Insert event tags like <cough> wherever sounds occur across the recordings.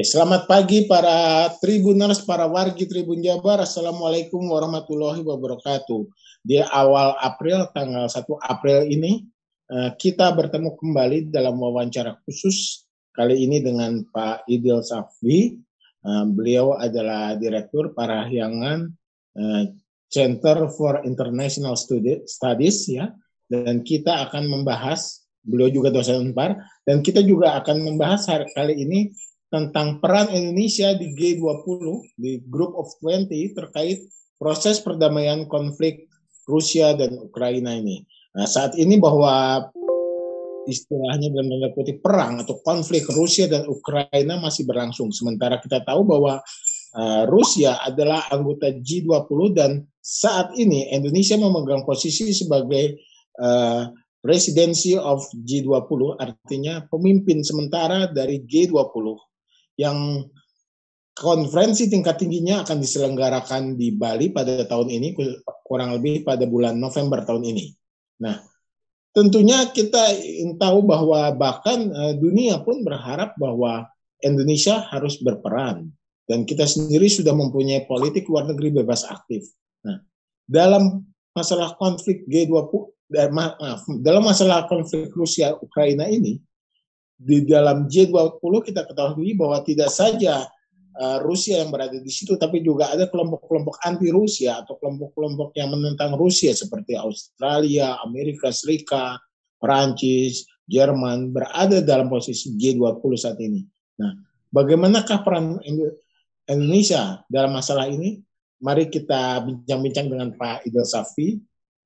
Selamat pagi para tribuners, para wargi Tribun Jabar. Assalamualaikum warahmatullahi wabarakatuh. Di awal April, tanggal 1 April ini, eh, kita bertemu kembali dalam wawancara khusus kali ini dengan Pak Idil Safi. Eh, beliau adalah Direktur Parahyangan eh, Center for International Studies ya, dan kita akan membahas, beliau juga dosen Unpar, dan kita juga akan membahas hari kali ini tentang peran Indonesia di G20 di Group of 20 terkait proses perdamaian konflik Rusia dan Ukraina ini. Nah, saat ini bahwa istilahnya dalam tanda kutip perang atau konflik Rusia dan Ukraina masih berlangsung. Sementara kita tahu bahwa uh, Rusia adalah anggota G20 dan saat ini Indonesia memegang posisi sebagai uh, presidency of G20 artinya pemimpin sementara dari G20 yang konferensi tingkat tingginya akan diselenggarakan di Bali pada tahun ini kurang lebih pada bulan November tahun ini. Nah, tentunya kita tahu bahwa bahkan uh, dunia pun berharap bahwa Indonesia harus berperan dan kita sendiri sudah mempunyai politik luar negeri bebas aktif. Nah, dalam masalah konflik G20 eh, maaf, dalam masalah konflik Rusia Ukraina ini di dalam G20 kita ketahui bahwa tidak saja uh, Rusia yang berada di situ, tapi juga ada kelompok-kelompok anti Rusia atau kelompok-kelompok yang menentang Rusia seperti Australia, Amerika Serikat, Perancis, Jerman berada dalam posisi G20 saat ini. Nah, bagaimanakah peran Indonesia dalam masalah ini? Mari kita bincang-bincang dengan Pak Idil Safi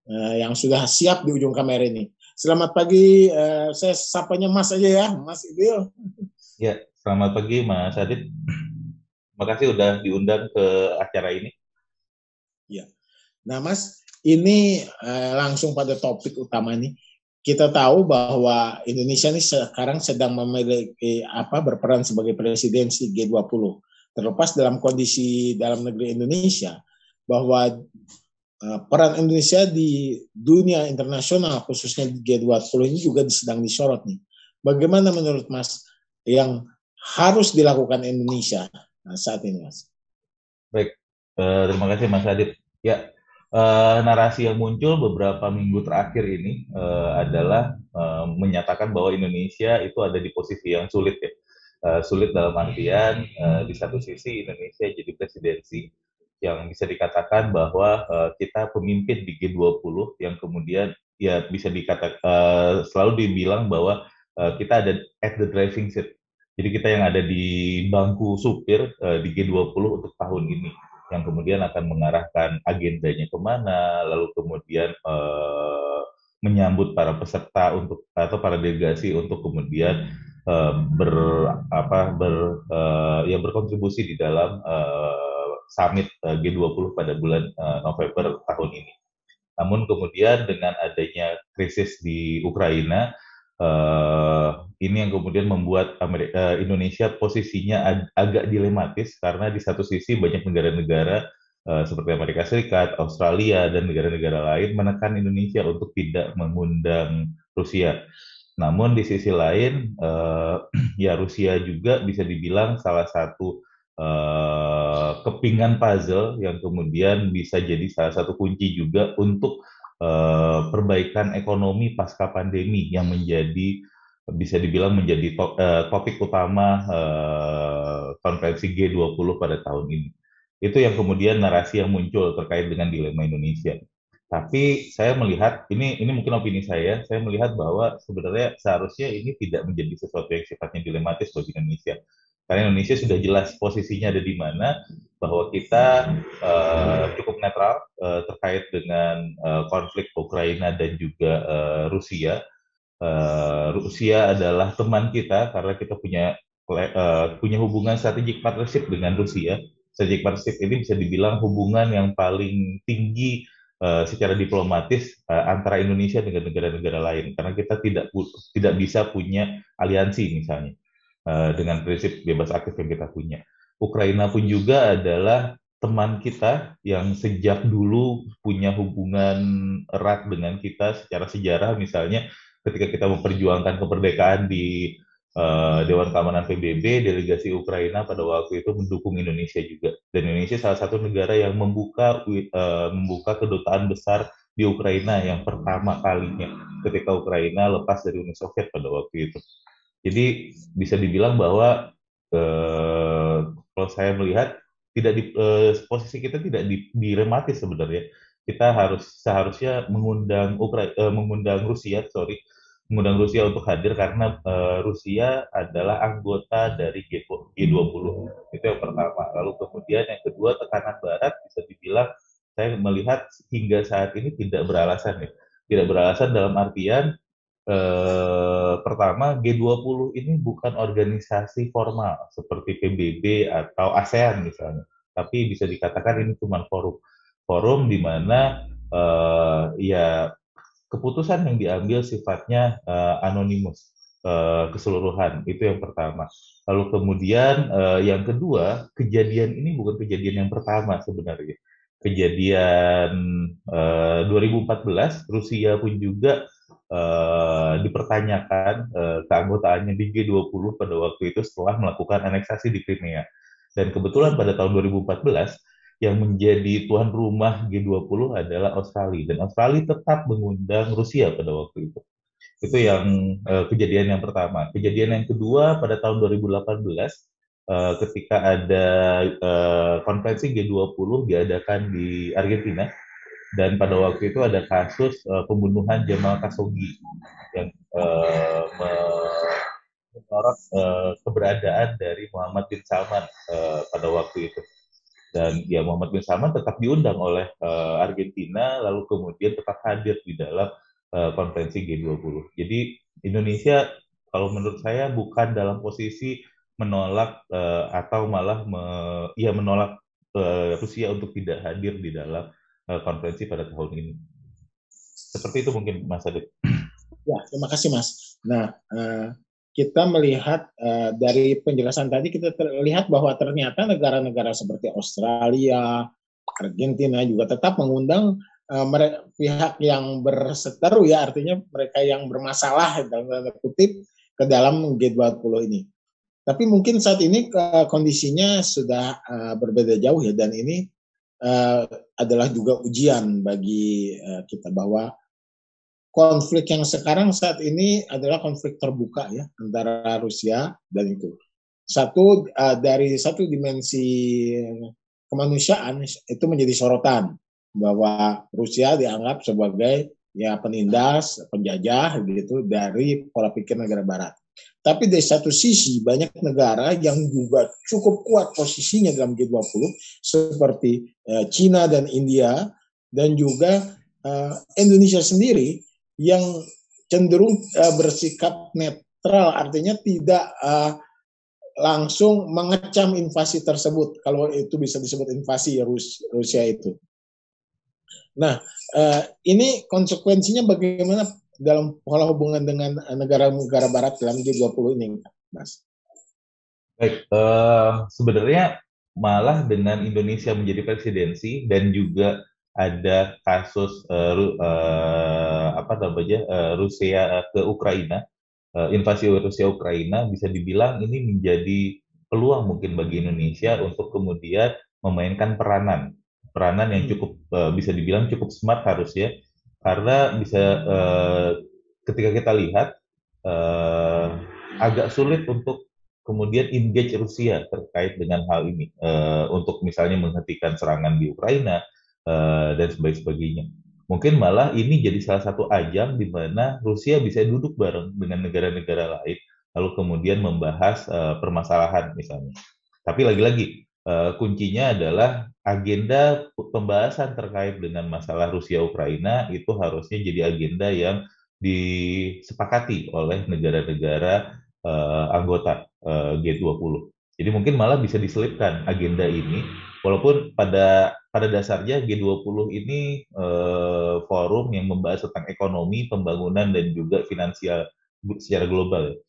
uh, yang sudah siap di ujung kamera ini. Selamat pagi, uh, saya sapanya Mas aja ya, Mas Idil. Ya, selamat pagi Mas Adit. Terima kasih udah diundang ke acara ini. Ya, nah Mas, ini uh, langsung pada topik utama nih. Kita tahu bahwa Indonesia ini sekarang sedang memiliki apa berperan sebagai presidensi G20. Terlepas dalam kondisi dalam negeri Indonesia, bahwa peran Indonesia di dunia internasional khususnya di G20 ini juga sedang disorot nih. Bagaimana menurut Mas yang harus dilakukan Indonesia nah, saat ini, Mas? Baik, uh, terima kasih Mas Adit. Ya, narasi yang muncul beberapa minggu terakhir ini adalah menyatakan bahwa Indonesia itu ada di posisi yang sulit ya. Uh, sulit dalam artian uh, di satu sisi Indonesia jadi presidensi yang bisa dikatakan bahwa uh, kita pemimpin di G20 yang kemudian ya bisa dikatakan uh, selalu dibilang bahwa uh, kita ada at the driving seat. Jadi kita yang ada di bangku supir uh, di G20 untuk tahun ini yang kemudian akan mengarahkan agendanya ke mana, lalu kemudian uh, menyambut para peserta untuk atau para delegasi untuk kemudian uh, ber apa ber uh, ya berkontribusi di dalam uh, summit eh, G20 pada bulan eh, November tahun ini. Namun kemudian dengan adanya krisis di Ukraina, uh, ini yang kemudian membuat Amerika, Indonesia posisinya ag agak dilematis karena di satu sisi banyak negara-negara seperti Amerika Serikat, Australia, dan negara-negara lain menekan Indonesia untuk tidak mengundang Rusia. Namun di sisi lain, <clears throat> ya Rusia juga bisa dibilang salah satu uh, kepingan puzzle yang kemudian bisa jadi salah satu kunci juga untuk uh, perbaikan ekonomi pasca pandemi yang menjadi bisa dibilang menjadi to uh, topik utama uh, konferensi G20 pada tahun ini. Itu yang kemudian narasi yang muncul terkait dengan dilema Indonesia. Tapi saya melihat ini ini mungkin opini saya, saya melihat bahwa sebenarnya seharusnya ini tidak menjadi sesuatu yang sifatnya dilematis bagi Indonesia karena Indonesia sudah jelas posisinya ada di mana, bahwa kita uh, cukup netral uh, terkait dengan uh, konflik Ukraina dan juga uh, Rusia. Uh, Rusia adalah teman kita karena kita punya uh, punya hubungan strategik partnership dengan Rusia. Strategic partnership ini bisa dibilang hubungan yang paling tinggi uh, secara diplomatis uh, antara Indonesia dengan negara-negara lain karena kita tidak tidak bisa punya aliansi misalnya Eh, dengan prinsip bebas aktif yang kita punya. Ukraina pun juga adalah teman kita yang sejak dulu punya hubungan erat dengan kita secara sejarah misalnya ketika kita memperjuangkan kemerdekaan di uh, Dewan Keamanan PBB, delegasi Ukraina pada waktu itu mendukung Indonesia juga. Dan Indonesia salah satu negara yang membuka uh, membuka kedutaan besar di Ukraina yang pertama kalinya ketika Ukraina lepas dari Uni Soviet pada waktu itu. Jadi bisa dibilang bahwa uh, kalau saya melihat tidak di uh, posisi kita tidak di, dirematis sebenarnya. Kita harus seharusnya mengundang Ukra uh, mengundang Rusia, sorry, mengundang Rusia untuk hadir karena uh, Rusia adalah anggota dari G20. Itu yang pertama. Lalu kemudian yang kedua tekanan Barat bisa dibilang saya melihat hingga saat ini tidak beralasan ya. Tidak beralasan dalam artian eh, pertama G20 ini bukan organisasi formal seperti PBB atau ASEAN misalnya, tapi bisa dikatakan ini cuma forum. Forum di mana eh, ya keputusan yang diambil sifatnya uh, anonimus uh, keseluruhan itu yang pertama. Lalu kemudian uh, yang kedua kejadian ini bukan kejadian yang pertama sebenarnya. Kejadian uh, 2014 Rusia pun juga uh, dipertanyakan uh, keanggotaannya di G20 pada waktu itu setelah melakukan aneksasi di Crimea. Dan kebetulan pada tahun 2014 yang menjadi tuan rumah G20 adalah Australia dan Australia tetap mengundang Rusia pada waktu itu. Itu yang uh, kejadian yang pertama. Kejadian yang kedua pada tahun 2018 uh, eh, ketika ada uh, konferensi G20 diadakan di Argentina dan pada waktu itu ada kasus uh, pembunuhan Jamal Khashoggi yang uh, menyorot uh, keberadaan dari Muhammad bin Salman uh, pada waktu itu dan ya Muhammad bin Salman tetap diundang oleh uh, Argentina lalu kemudian tetap hadir di dalam uh, konferensi G20. Jadi Indonesia kalau menurut saya bukan dalam posisi menolak uh, atau malah me, ya menolak uh, Rusia untuk tidak hadir di dalam konferensi pada tahun ini. Seperti itu mungkin Mas Adit. Ya, terima kasih Mas. Nah, uh, kita melihat uh, dari penjelasan tadi kita terlihat bahwa ternyata negara-negara seperti Australia, Argentina juga tetap mengundang pihak yang berseteru ya artinya mereka yang bermasalah dalam tanda kutip ke dalam G20 ini. Tapi mungkin saat ini kondisinya sudah berbeda jauh ya dan ini uh, adalah juga ujian bagi uh, kita bahwa konflik yang sekarang saat ini adalah konflik terbuka ya antara Rusia dan itu. Satu uh, dari satu dimensi kemanusiaan itu menjadi sorotan bahwa Rusia dianggap sebagai ya penindas, penjajah gitu dari pola pikir negara barat. Tapi dari satu sisi banyak negara yang juga cukup kuat posisinya dalam G20 seperti uh, Cina dan India dan juga uh, Indonesia sendiri yang cenderung uh, bersikap netral, artinya tidak uh, langsung mengecam invasi tersebut, kalau itu bisa disebut invasi ya Rus Rusia itu. Nah, uh, ini konsekuensinya bagaimana dalam pola hubungan dengan negara-negara Barat dalam G20 ini, Mas? Baik, uh, sebenarnya malah dengan Indonesia menjadi presidensi dan juga ada kasus uh, uh, apa namanya uh, Rusia ke Ukraina, uh, invasi Rusia Ukraina bisa dibilang ini menjadi peluang mungkin bagi Indonesia untuk kemudian memainkan peranan peranan yang cukup uh, bisa dibilang cukup smart harusnya karena bisa uh, ketika kita lihat uh, agak sulit untuk kemudian engage Rusia terkait dengan hal ini uh, untuk misalnya menghentikan serangan di Ukraina uh, dan sebagainya. Mungkin malah ini jadi salah satu ajang di mana Rusia bisa duduk bareng dengan negara-negara lain, lalu kemudian membahas uh, permasalahan misalnya. Tapi lagi-lagi uh, kuncinya adalah agenda pembahasan terkait dengan masalah Rusia Ukraina itu harusnya jadi agenda yang disepakati oleh negara-negara uh, anggota uh, G20. Jadi mungkin malah bisa diselipkan agenda ini walaupun pada pada dasarnya G20 ini eh, forum yang membahas tentang ekonomi, pembangunan dan juga finansial secara global.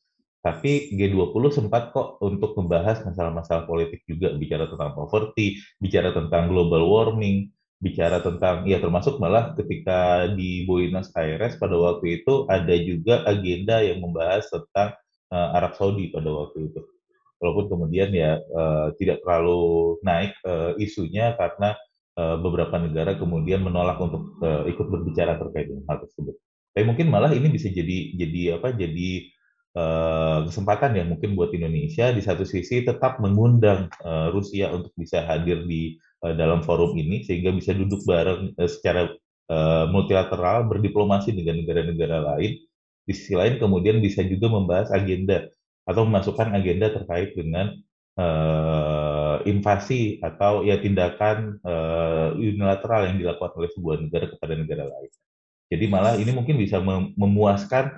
Tapi G20 sempat kok untuk membahas masalah-masalah politik juga, bicara tentang poverty, bicara tentang global warming, bicara tentang ya termasuk malah ketika di Buenos Aires pada waktu itu ada juga agenda yang membahas tentang uh, Arab Saudi pada waktu itu. Walaupun kemudian ya uh, tidak terlalu naik uh, isunya karena uh, beberapa negara kemudian menolak untuk uh, ikut berbicara terkait dengan hal tersebut. Tapi mungkin malah ini bisa jadi jadi apa? Jadi kesempatan ya mungkin buat Indonesia di satu sisi tetap mengundang uh, Rusia untuk bisa hadir di uh, dalam forum ini sehingga bisa duduk bareng secara multilateral berdiplomasi dengan negara-negara lain. Di sisi lain kemudian bisa juga membahas agenda atau memasukkan agenda terkait dengan uh, invasi atau ya tindakan uh, unilateral yang dilakukan oleh sebuah negara kepada negara lain. Jadi malah ini mungkin bisa mem memuaskan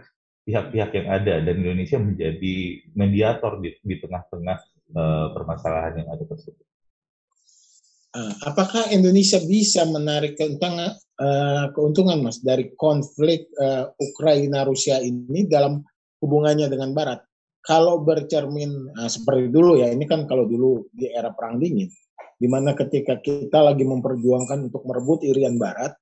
pihak-pihak yang ada dan Indonesia menjadi mediator di, di tengah-tengah uh, permasalahan yang ada tersebut. Apakah Indonesia bisa menarik keuntungan, uh, keuntungan mas dari konflik uh, Ukraina Rusia ini dalam hubungannya dengan Barat? kalau bercermin nah, seperti dulu ya, ini kan kalau dulu di era perang dingin, di mana ketika kita lagi memperjuangkan untuk merebut Irian Barat,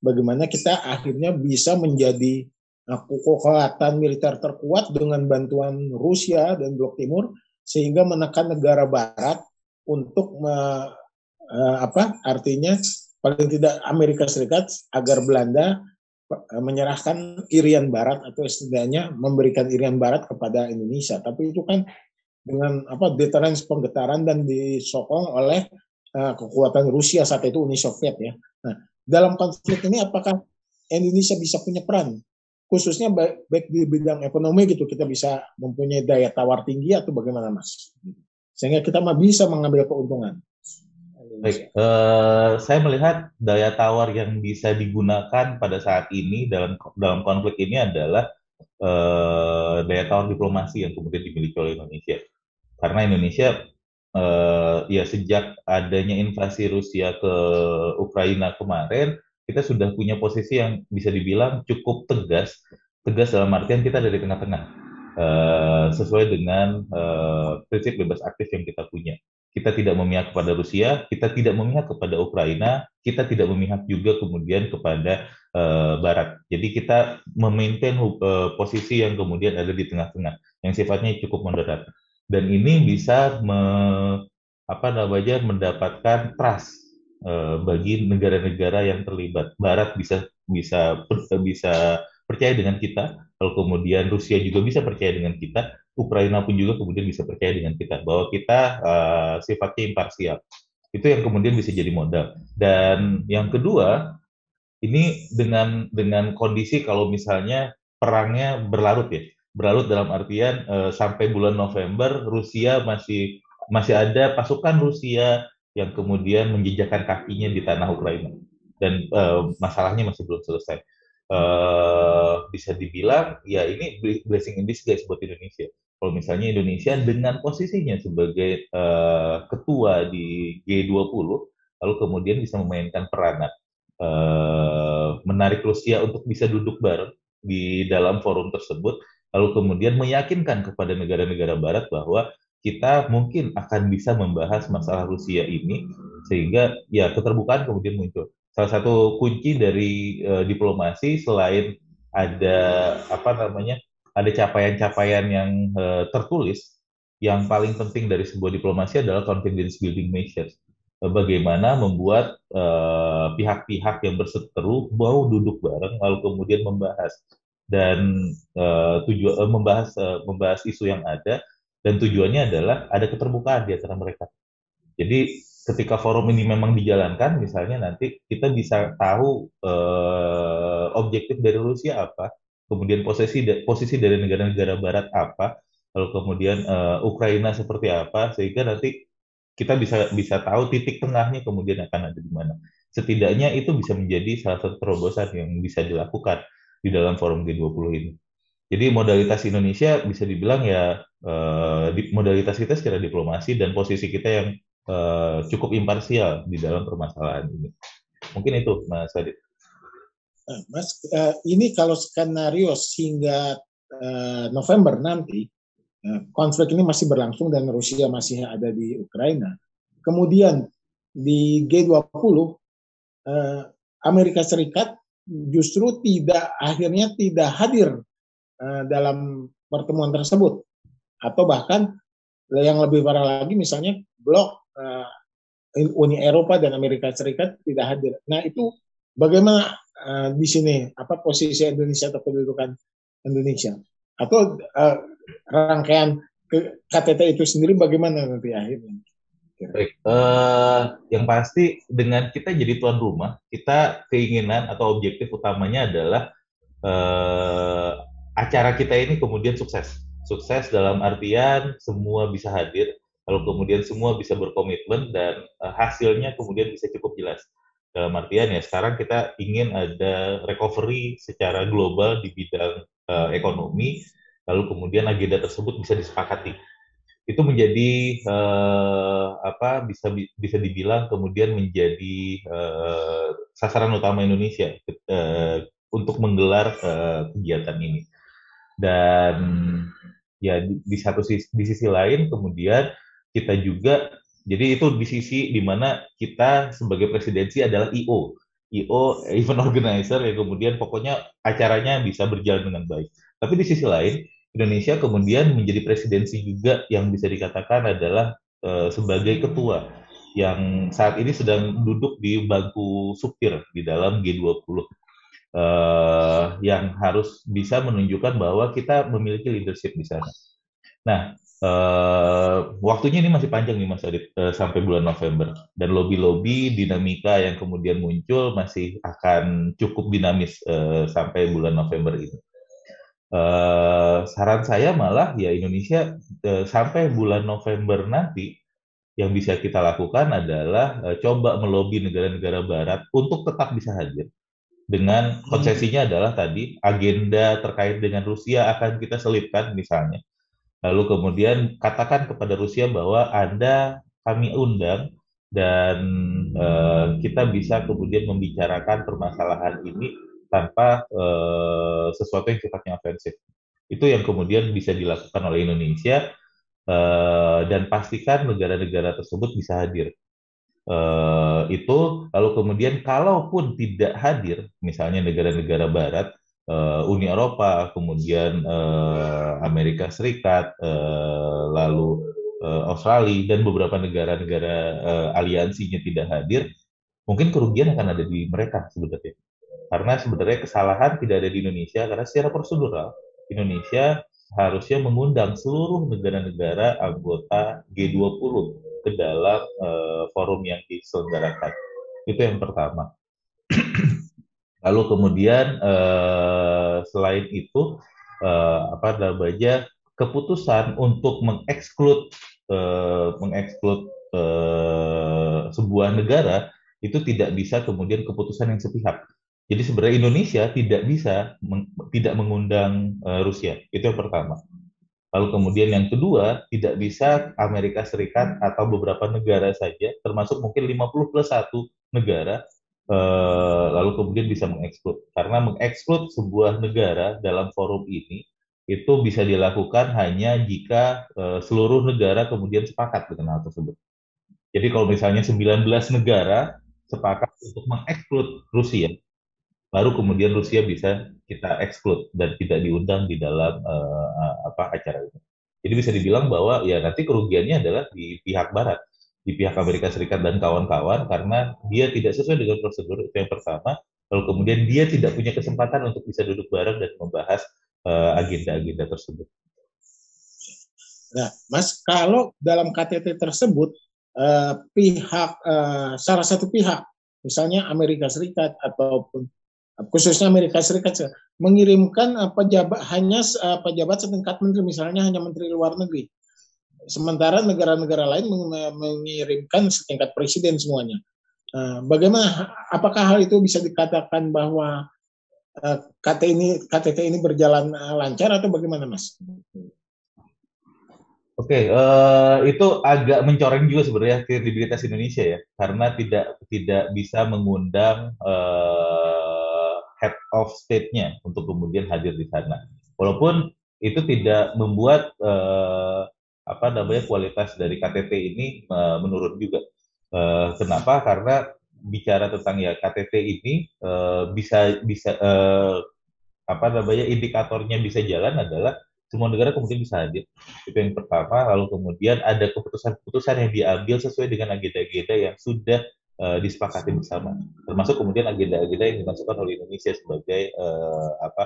bagaimana kita akhirnya bisa menjadi nah, kekuatan militer terkuat dengan bantuan Rusia dan Blok Timur sehingga menekan negara Barat untuk me, uh, apa artinya paling tidak Amerika Serikat agar Belanda Eh, menyerahkan Irian Barat atau setidaknya memberikan Irian Barat kepada Indonesia. Tapi itu kan dengan apa deterrence penggetaran dan disokong oleh uh, kekuatan Rusia saat itu Uni Soviet ya. Nah, dalam konflik ini apakah Indonesia bisa punya peran khususnya baik, di bidang ekonomi gitu kita bisa mempunyai daya tawar tinggi atau bagaimana Mas? Sehingga kita bisa mengambil keuntungan. Baik, uh, saya melihat daya tawar yang bisa digunakan pada saat ini dalam dalam konflik ini adalah uh, daya tawar diplomasi yang kemudian dimiliki oleh Indonesia. Karena Indonesia uh, ya sejak adanya invasi Rusia ke Ukraina kemarin, kita sudah punya posisi yang bisa dibilang cukup tegas. Tegas dalam artian kita dari tengah-tengah. Uh, sesuai dengan uh, prinsip bebas aktif yang kita punya kita tidak memihak kepada Rusia, kita tidak memihak kepada Ukraina, kita tidak memihak juga kemudian kepada uh, Barat. Jadi kita memaintain uh, posisi yang kemudian ada di tengah-tengah, yang sifatnya cukup moderat. Dan ini bisa me, apa namanya mendapatkan trust uh, bagi negara-negara yang terlibat. Barat bisa bisa <laughs> bisa percaya dengan kita, kalau kemudian Rusia juga bisa percaya dengan kita, Ukraina pun juga kemudian bisa percaya dengan kita bahwa kita uh, sifatnya imparsial. Itu yang kemudian bisa jadi modal. Dan yang kedua, ini dengan dengan kondisi kalau misalnya perangnya berlarut ya, berlarut dalam artian uh, sampai bulan November Rusia masih masih ada pasukan Rusia yang kemudian menjejakkan kakinya di tanah Ukraina dan uh, masalahnya masih belum selesai. Uh, bisa dibilang ya ini blessing in disguise buat Indonesia kalau misalnya Indonesia dengan posisinya sebagai uh, ketua di G20, lalu kemudian bisa memainkan peranan uh, menarik Rusia untuk bisa duduk bareng di dalam forum tersebut, lalu kemudian meyakinkan kepada negara-negara Barat bahwa kita mungkin akan bisa membahas masalah Rusia ini sehingga ya keterbukaan kemudian muncul. Salah satu kunci dari uh, diplomasi selain ada apa namanya ada capaian-capaian yang uh, tertulis, yang paling penting dari sebuah diplomasi adalah confidence building measures. Uh, bagaimana membuat eh, pihak-pihak uh, yang berseteru mau duduk bareng lalu kemudian membahas dan uh, tujuan uh, membahas uh, membahas isu yang ada dan tujuannya adalah ada keterbukaan di antara mereka. Jadi ketika forum ini memang dijalankan, misalnya nanti kita bisa tahu uh, objektif dari Rusia apa, kemudian posisi posisi dari negara-negara Barat apa, lalu kemudian uh, Ukraina seperti apa, sehingga nanti kita bisa bisa tahu titik tengahnya kemudian akan ada di mana. Setidaknya itu bisa menjadi salah satu terobosan yang bisa dilakukan di dalam forum G20 ini. Jadi modalitas Indonesia bisa dibilang ya uh, modalitas kita secara diplomasi dan posisi kita yang uh, cukup imparsial di dalam permasalahan ini. Mungkin itu Mas Adit. Nah, Mas, uh, ini kalau skenario sehingga uh, November nanti uh, konflik ini masih berlangsung dan Rusia masih ada di Ukraina. Kemudian di G20 uh, Amerika Serikat justru tidak akhirnya tidak hadir uh, dalam pertemuan tersebut atau bahkan yang lebih parah lagi misalnya blok uh, Uni Eropa dan Amerika Serikat tidak hadir. Nah itu bagaimana uh, di sini apa posisi Indonesia atau kedudukan Indonesia atau uh, rangkaian KTT itu sendiri bagaimana nanti akhirnya? Baik, uh, yang pasti dengan kita jadi tuan rumah, kita keinginan atau objektif utamanya adalah uh, acara kita ini kemudian sukses. Sukses dalam artian semua bisa hadir, lalu kemudian semua bisa berkomitmen dan uh, hasilnya kemudian bisa cukup jelas. Dalam artian ya sekarang kita ingin ada recovery secara global di bidang uh, ekonomi, lalu kemudian agenda tersebut bisa disepakati itu menjadi uh, apa bisa bisa dibilang kemudian menjadi uh, sasaran utama Indonesia uh, untuk menggelar uh, kegiatan ini dan ya di, di satu sisi di sisi lain kemudian kita juga jadi itu di sisi di mana kita sebagai presidensi adalah IO IO event <laughs> organizer ya kemudian pokoknya acaranya bisa berjalan dengan baik. Tapi di sisi lain Indonesia kemudian menjadi presidensi juga yang bisa dikatakan adalah uh, sebagai ketua yang saat ini sedang duduk di bangku supir di dalam G20 uh, yang harus bisa menunjukkan bahwa kita memiliki leadership di sana. Nah, uh, waktunya ini masih panjang nih Mas Adit uh, sampai bulan November dan lobby-lobby dinamika yang kemudian muncul masih akan cukup dinamis uh, sampai bulan November ini. Uh, saran saya malah ya Indonesia uh, sampai bulan November nanti yang bisa kita lakukan adalah uh, coba melobi negara-negara Barat untuk tetap bisa hadir dengan hmm. konsesinya adalah tadi agenda terkait dengan Rusia akan kita selipkan misalnya lalu kemudian katakan kepada Rusia bahwa Anda kami undang dan uh, kita bisa kemudian membicarakan permasalahan ini tanpa uh, sesuatu yang sifatnya ofensif. Itu yang kemudian bisa dilakukan oleh Indonesia uh, dan pastikan negara-negara tersebut bisa hadir. Uh, itu lalu kemudian kalaupun tidak hadir, misalnya negara-negara Barat, uh, Uni Eropa, kemudian uh, Amerika Serikat, uh, lalu uh, Australia dan beberapa negara-negara uh, aliansinya tidak hadir, mungkin kerugian akan ada di mereka sebenarnya. Karena sebenarnya kesalahan tidak ada di Indonesia karena secara prosedural Indonesia harusnya mengundang seluruh negara-negara anggota G20 ke dalam uh, forum yang diselenggarakan. Itu yang pertama. <clears throat> Lalu kemudian uh, selain itu uh, apa namanya keputusan untuk mengeksklud uh, mengeksklud uh, sebuah negara itu tidak bisa kemudian keputusan yang sepihak jadi sebenarnya Indonesia tidak bisa meng, tidak mengundang uh, Rusia. Itu yang pertama. Lalu kemudian yang kedua, tidak bisa Amerika Serikat atau beberapa negara saja, termasuk mungkin 50 plus 1 negara, uh, lalu kemudian bisa mengeksklud. Karena mengeksklud sebuah negara dalam forum ini, itu bisa dilakukan hanya jika uh, seluruh negara kemudian sepakat dengan hal tersebut. Jadi kalau misalnya 19 negara sepakat untuk mengeksklud Rusia, baru kemudian Rusia bisa kita exclude dan tidak diundang di dalam uh, apa acara ini. Jadi bisa dibilang bahwa ya nanti kerugiannya adalah di pihak Barat, di pihak Amerika Serikat dan kawan-kawan karena dia tidak sesuai dengan prosedur itu yang pertama. Lalu kemudian dia tidak punya kesempatan untuk bisa duduk bareng dan membahas agenda-agenda uh, tersebut. Nah, Mas, kalau dalam KTT tersebut uh, pihak uh, salah satu pihak, misalnya Amerika Serikat ataupun khususnya Amerika Serikat mengirimkan pejabat hanya pejabat setingkat menteri misalnya hanya menteri luar negeri. Sementara negara-negara lain mengirimkan setingkat presiden semuanya. Bagaimana apakah hal itu bisa dikatakan bahwa KT ini KTT ini berjalan lancar atau bagaimana mas? Oke, okay, uh, itu agak mencoreng juga sebenarnya kredibilitas Indonesia ya, karena tidak tidak bisa mengundang head of state-nya untuk kemudian hadir di sana. Walaupun itu tidak membuat uh, apa namanya kualitas dari KTT ini uh, menurun juga. Uh, kenapa? Karena bicara tentang ya KTT ini uh, bisa bisa uh, apa namanya indikatornya bisa jalan adalah semua negara kemudian bisa hadir. Itu yang pertama. Lalu kemudian ada keputusan-keputusan yang diambil sesuai dengan agenda-agenda yang sudah uh, disepakati bersama. Termasuk kemudian agenda-agenda yang dimasukkan oleh Indonesia sebagai uh, apa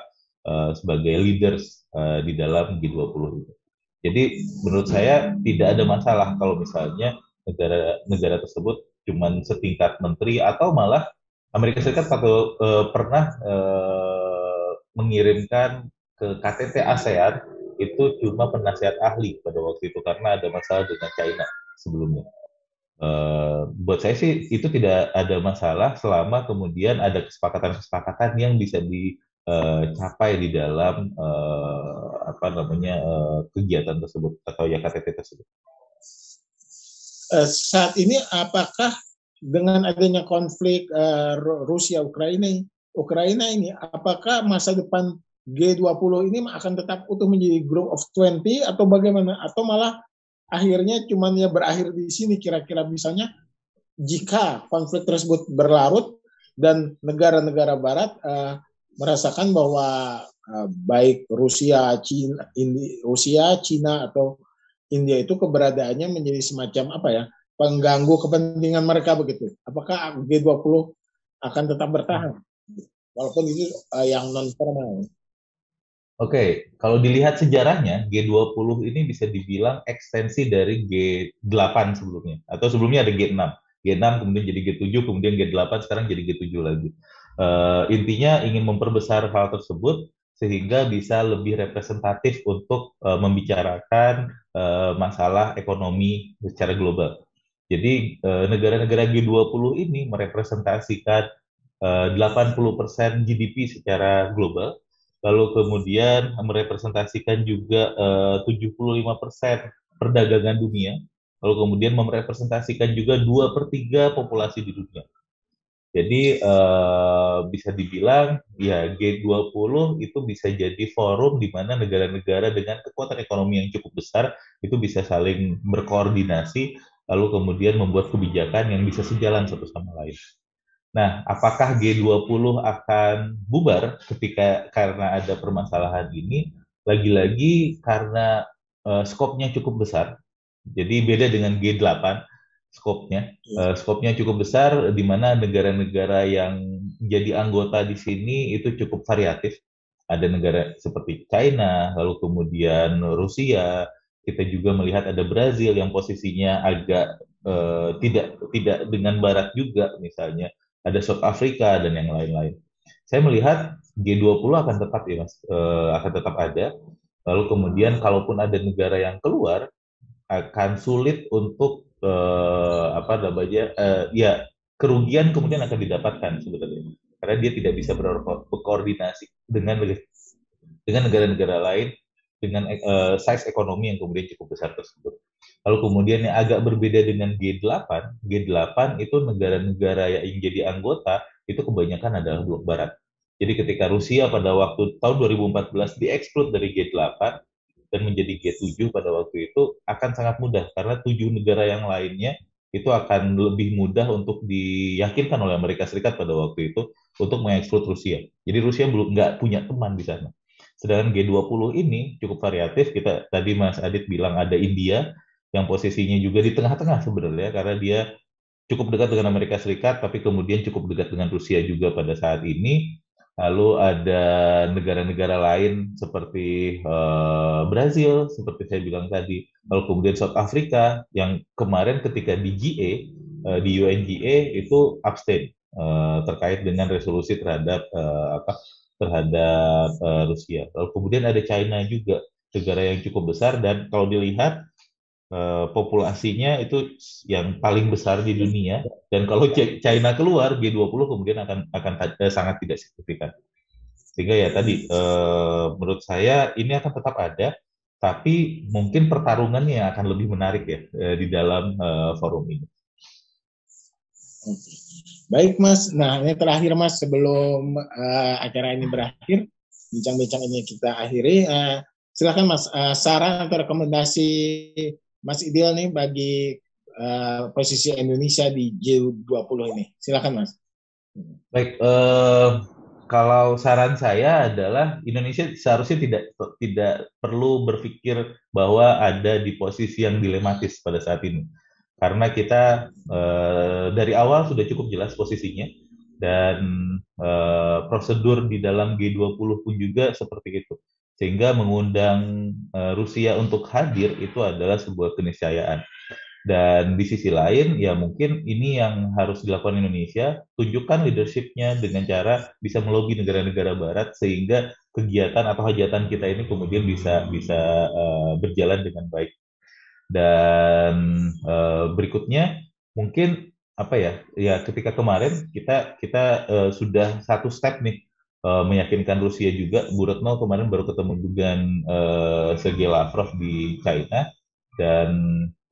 uh, sebagai leaders uh, di dalam G20 ini. Jadi menurut saya tidak ada masalah kalau misalnya negara negara tersebut cuma setingkat menteri atau malah Amerika Serikat satu uh, pernah uh, mengirimkan ke KTT ASEAN itu cuma penasihat ahli pada waktu itu karena ada masalah dengan China sebelumnya. Uh, buat saya sih itu tidak ada masalah selama kemudian ada kesepakatan-kesepakatan yang bisa dicapai uh, di dalam uh, apa namanya uh, kegiatan tersebut atau ya KTT tersebut. Saat ini apakah dengan adanya konflik uh, Rusia Ukraina Ukraina ini apakah masa depan G20 ini akan tetap utuh menjadi group of 20 atau bagaimana? Atau malah akhirnya cuman ya berakhir di sini kira-kira misalnya jika konflik tersebut berlarut dan negara-negara barat uh, merasakan bahwa uh, baik Rusia, Cina, Indi, Rusia, Cina atau India itu keberadaannya menjadi semacam apa ya? pengganggu kepentingan mereka begitu. Apakah G20 akan tetap bertahan? Walaupun itu uh, yang non formal. Oke, kalau dilihat sejarahnya, G20 ini bisa dibilang ekstensi dari G8 sebelumnya. Atau sebelumnya ada G6. G6 kemudian jadi G7, kemudian G8, sekarang jadi G7 lagi. Uh, intinya ingin memperbesar hal tersebut sehingga bisa lebih representatif untuk uh, membicarakan uh, masalah ekonomi secara global. Jadi negara-negara G20 ini merepresentasikan 80% GDP secara global, lalu kemudian merepresentasikan juga eh, uh, 75% perdagangan dunia, lalu kemudian merepresentasikan juga dua per tiga populasi di dunia. Jadi uh, bisa dibilang ya G20 itu bisa jadi forum di mana negara-negara dengan kekuatan ekonomi yang cukup besar itu bisa saling berkoordinasi lalu kemudian membuat kebijakan yang bisa sejalan satu sama lain. Nah, apakah G20 akan bubar ketika karena ada permasalahan ini? Lagi-lagi karena uh, skopnya cukup besar. Jadi beda dengan G8 skopnya. Uh, skopnya cukup besar di mana negara-negara yang jadi anggota di sini itu cukup variatif. Ada negara seperti China, lalu kemudian Rusia, kita juga melihat ada Brazil yang posisinya agak uh, tidak tidak dengan barat juga misalnya ada South Africa dan yang lain-lain. Saya melihat G20 akan tetap ya Mas, uh, akan tetap ada. Lalu kemudian kalaupun ada negara yang keluar akan sulit untuk uh, apa namanya uh, ya kerugian kemudian akan didapatkan sebenarnya karena dia tidak bisa berkoordinasi dengan dengan negara-negara lain dengan uh, size ekonomi yang kemudian cukup besar tersebut. Lalu kemudian yang agak berbeda dengan G8, G8 itu negara-negara yang jadi anggota itu kebanyakan adalah blok barat. Jadi ketika Rusia pada waktu tahun 2014 dieksklud dari G8 dan menjadi G7 pada waktu itu akan sangat mudah karena tujuh negara yang lainnya itu akan lebih mudah untuk diyakinkan oleh Amerika Serikat pada waktu itu untuk mengeksklud Rusia. Jadi Rusia belum nggak punya teman di sana. Sedangkan G20 ini cukup variatif. Kita tadi Mas Adit bilang ada India, yang posisinya juga di tengah-tengah sebenarnya karena dia cukup dekat dengan Amerika Serikat tapi kemudian cukup dekat dengan Rusia juga pada saat ini lalu ada negara-negara lain seperti uh, Brazil seperti saya bilang tadi lalu kemudian South Africa yang kemarin ketika di GA uh, eh, di UNGA itu abstain uh, terkait dengan resolusi terhadap uh, apa terhadap uh, Rusia lalu kemudian ada China juga negara yang cukup besar dan kalau dilihat Eh, populasinya itu yang paling besar di dunia dan kalau China keluar G20 kemudian akan akan eh, sangat tidak signifikan. Sehingga ya tadi eh, menurut saya ini akan tetap ada tapi mungkin pertarungannya akan lebih menarik ya di dalam eh, forum ini. Baik Mas, nah ini terakhir Mas sebelum uh, acara ini berakhir, bincang-bincang ini kita akhiri. Uh, silakan Mas, uh, saran atau rekomendasi Mas ideal nih bagi uh, posisi Indonesia di G20 ini? Silakan Mas. Baik, uh, kalau saran saya adalah Indonesia seharusnya tidak tidak perlu berpikir bahwa ada di posisi yang dilematis pada saat ini. Karena kita eh, dari awal sudah cukup jelas posisinya dan eh, prosedur di dalam G20 pun juga seperti itu. Sehingga mengundang eh, Rusia untuk hadir itu adalah sebuah keniscayaan. Dan di sisi lain, ya mungkin ini yang harus dilakukan Indonesia, tunjukkan leadership-nya dengan cara bisa melobi negara-negara Barat sehingga kegiatan atau hajatan kita ini kemudian bisa bisa uh, berjalan dengan baik. Dan uh, berikutnya mungkin apa ya? Ya ketika kemarin kita kita uh, sudah satu step nih uh, meyakinkan Rusia juga. Bu Retno kemarin baru ketemu dengan uh, Sergei Lavrov di China dan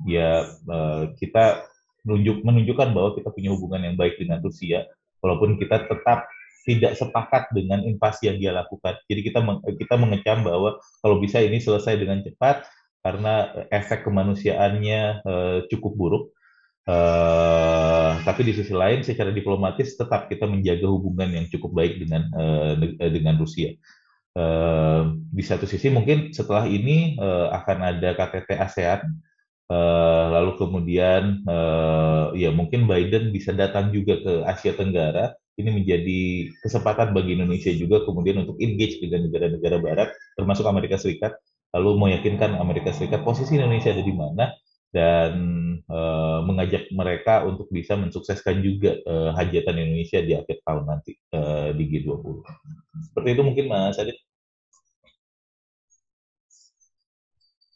ya uh, kita menunjuk, menunjukkan bahwa kita punya hubungan yang baik dengan Rusia, walaupun kita tetap tidak sepakat dengan invasi yang dia lakukan. Jadi kita kita mengecam bahwa kalau bisa ini selesai dengan cepat karena efek kemanusiaannya uh, cukup buruk. Uh, tapi di sisi lain, secara diplomatis tetap kita menjaga hubungan yang cukup baik dengan uh, dengan Rusia. Uh, di satu sisi mungkin setelah ini uh, akan ada KTT ASEAN Uh, lalu kemudian uh, ya mungkin Biden bisa datang juga ke Asia Tenggara. Ini menjadi kesempatan bagi Indonesia juga kemudian untuk engage dengan negara-negara Barat, termasuk Amerika Serikat, lalu meyakinkan Amerika Serikat posisi Indonesia ada di mana dan uh, mengajak mereka untuk bisa mensukseskan juga uh, hajatan Indonesia di akhir tahun nanti uh, di G20. Seperti itu mungkin Mas Adit.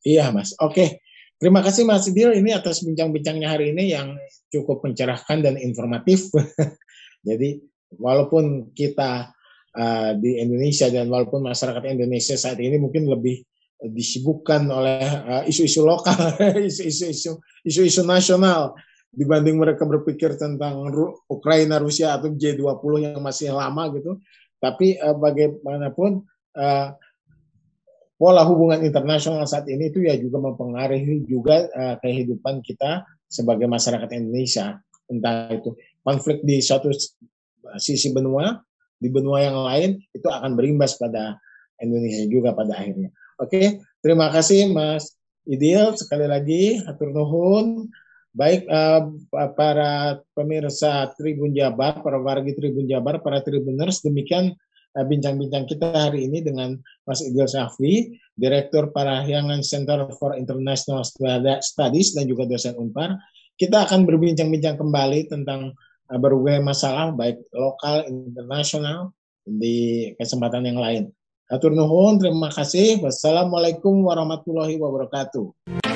Iya Mas, oke. Terima kasih Mas Bil ini atas bincang-bincangnya hari ini yang cukup mencerahkan dan informatif. <laughs> Jadi walaupun kita uh, di Indonesia dan walaupun masyarakat Indonesia saat ini mungkin lebih disibukkan oleh uh, isu-isu lokal, <laughs> isu-isu isu-isu nasional dibanding mereka berpikir tentang Ukraina, Rusia atau G20 yang masih lama gitu. Tapi uh, bagaimanapun uh, pola hubungan internasional saat ini itu ya juga mempengaruhi juga uh, kehidupan kita sebagai masyarakat Indonesia. Entah itu konflik di suatu sisi benua, di benua yang lain itu akan berimbas pada Indonesia juga pada akhirnya. Oke, terima kasih Mas Idil sekali lagi atur nuhun. Baik uh, para pemirsa Tribun Jabar, para wargi Tribun Jabar, para Tribuners, demikian Eh, bincang-bincang kita hari ini dengan Mas Idil Syafi, Direktur Parahyangan Center for International Studies dan juga dosen Unpar. Kita akan berbincang-bincang kembali tentang eh, berbagai masalah baik lokal, internasional di kesempatan yang lain. Atur nuhun, terima kasih. Wassalamualaikum warahmatullahi wabarakatuh.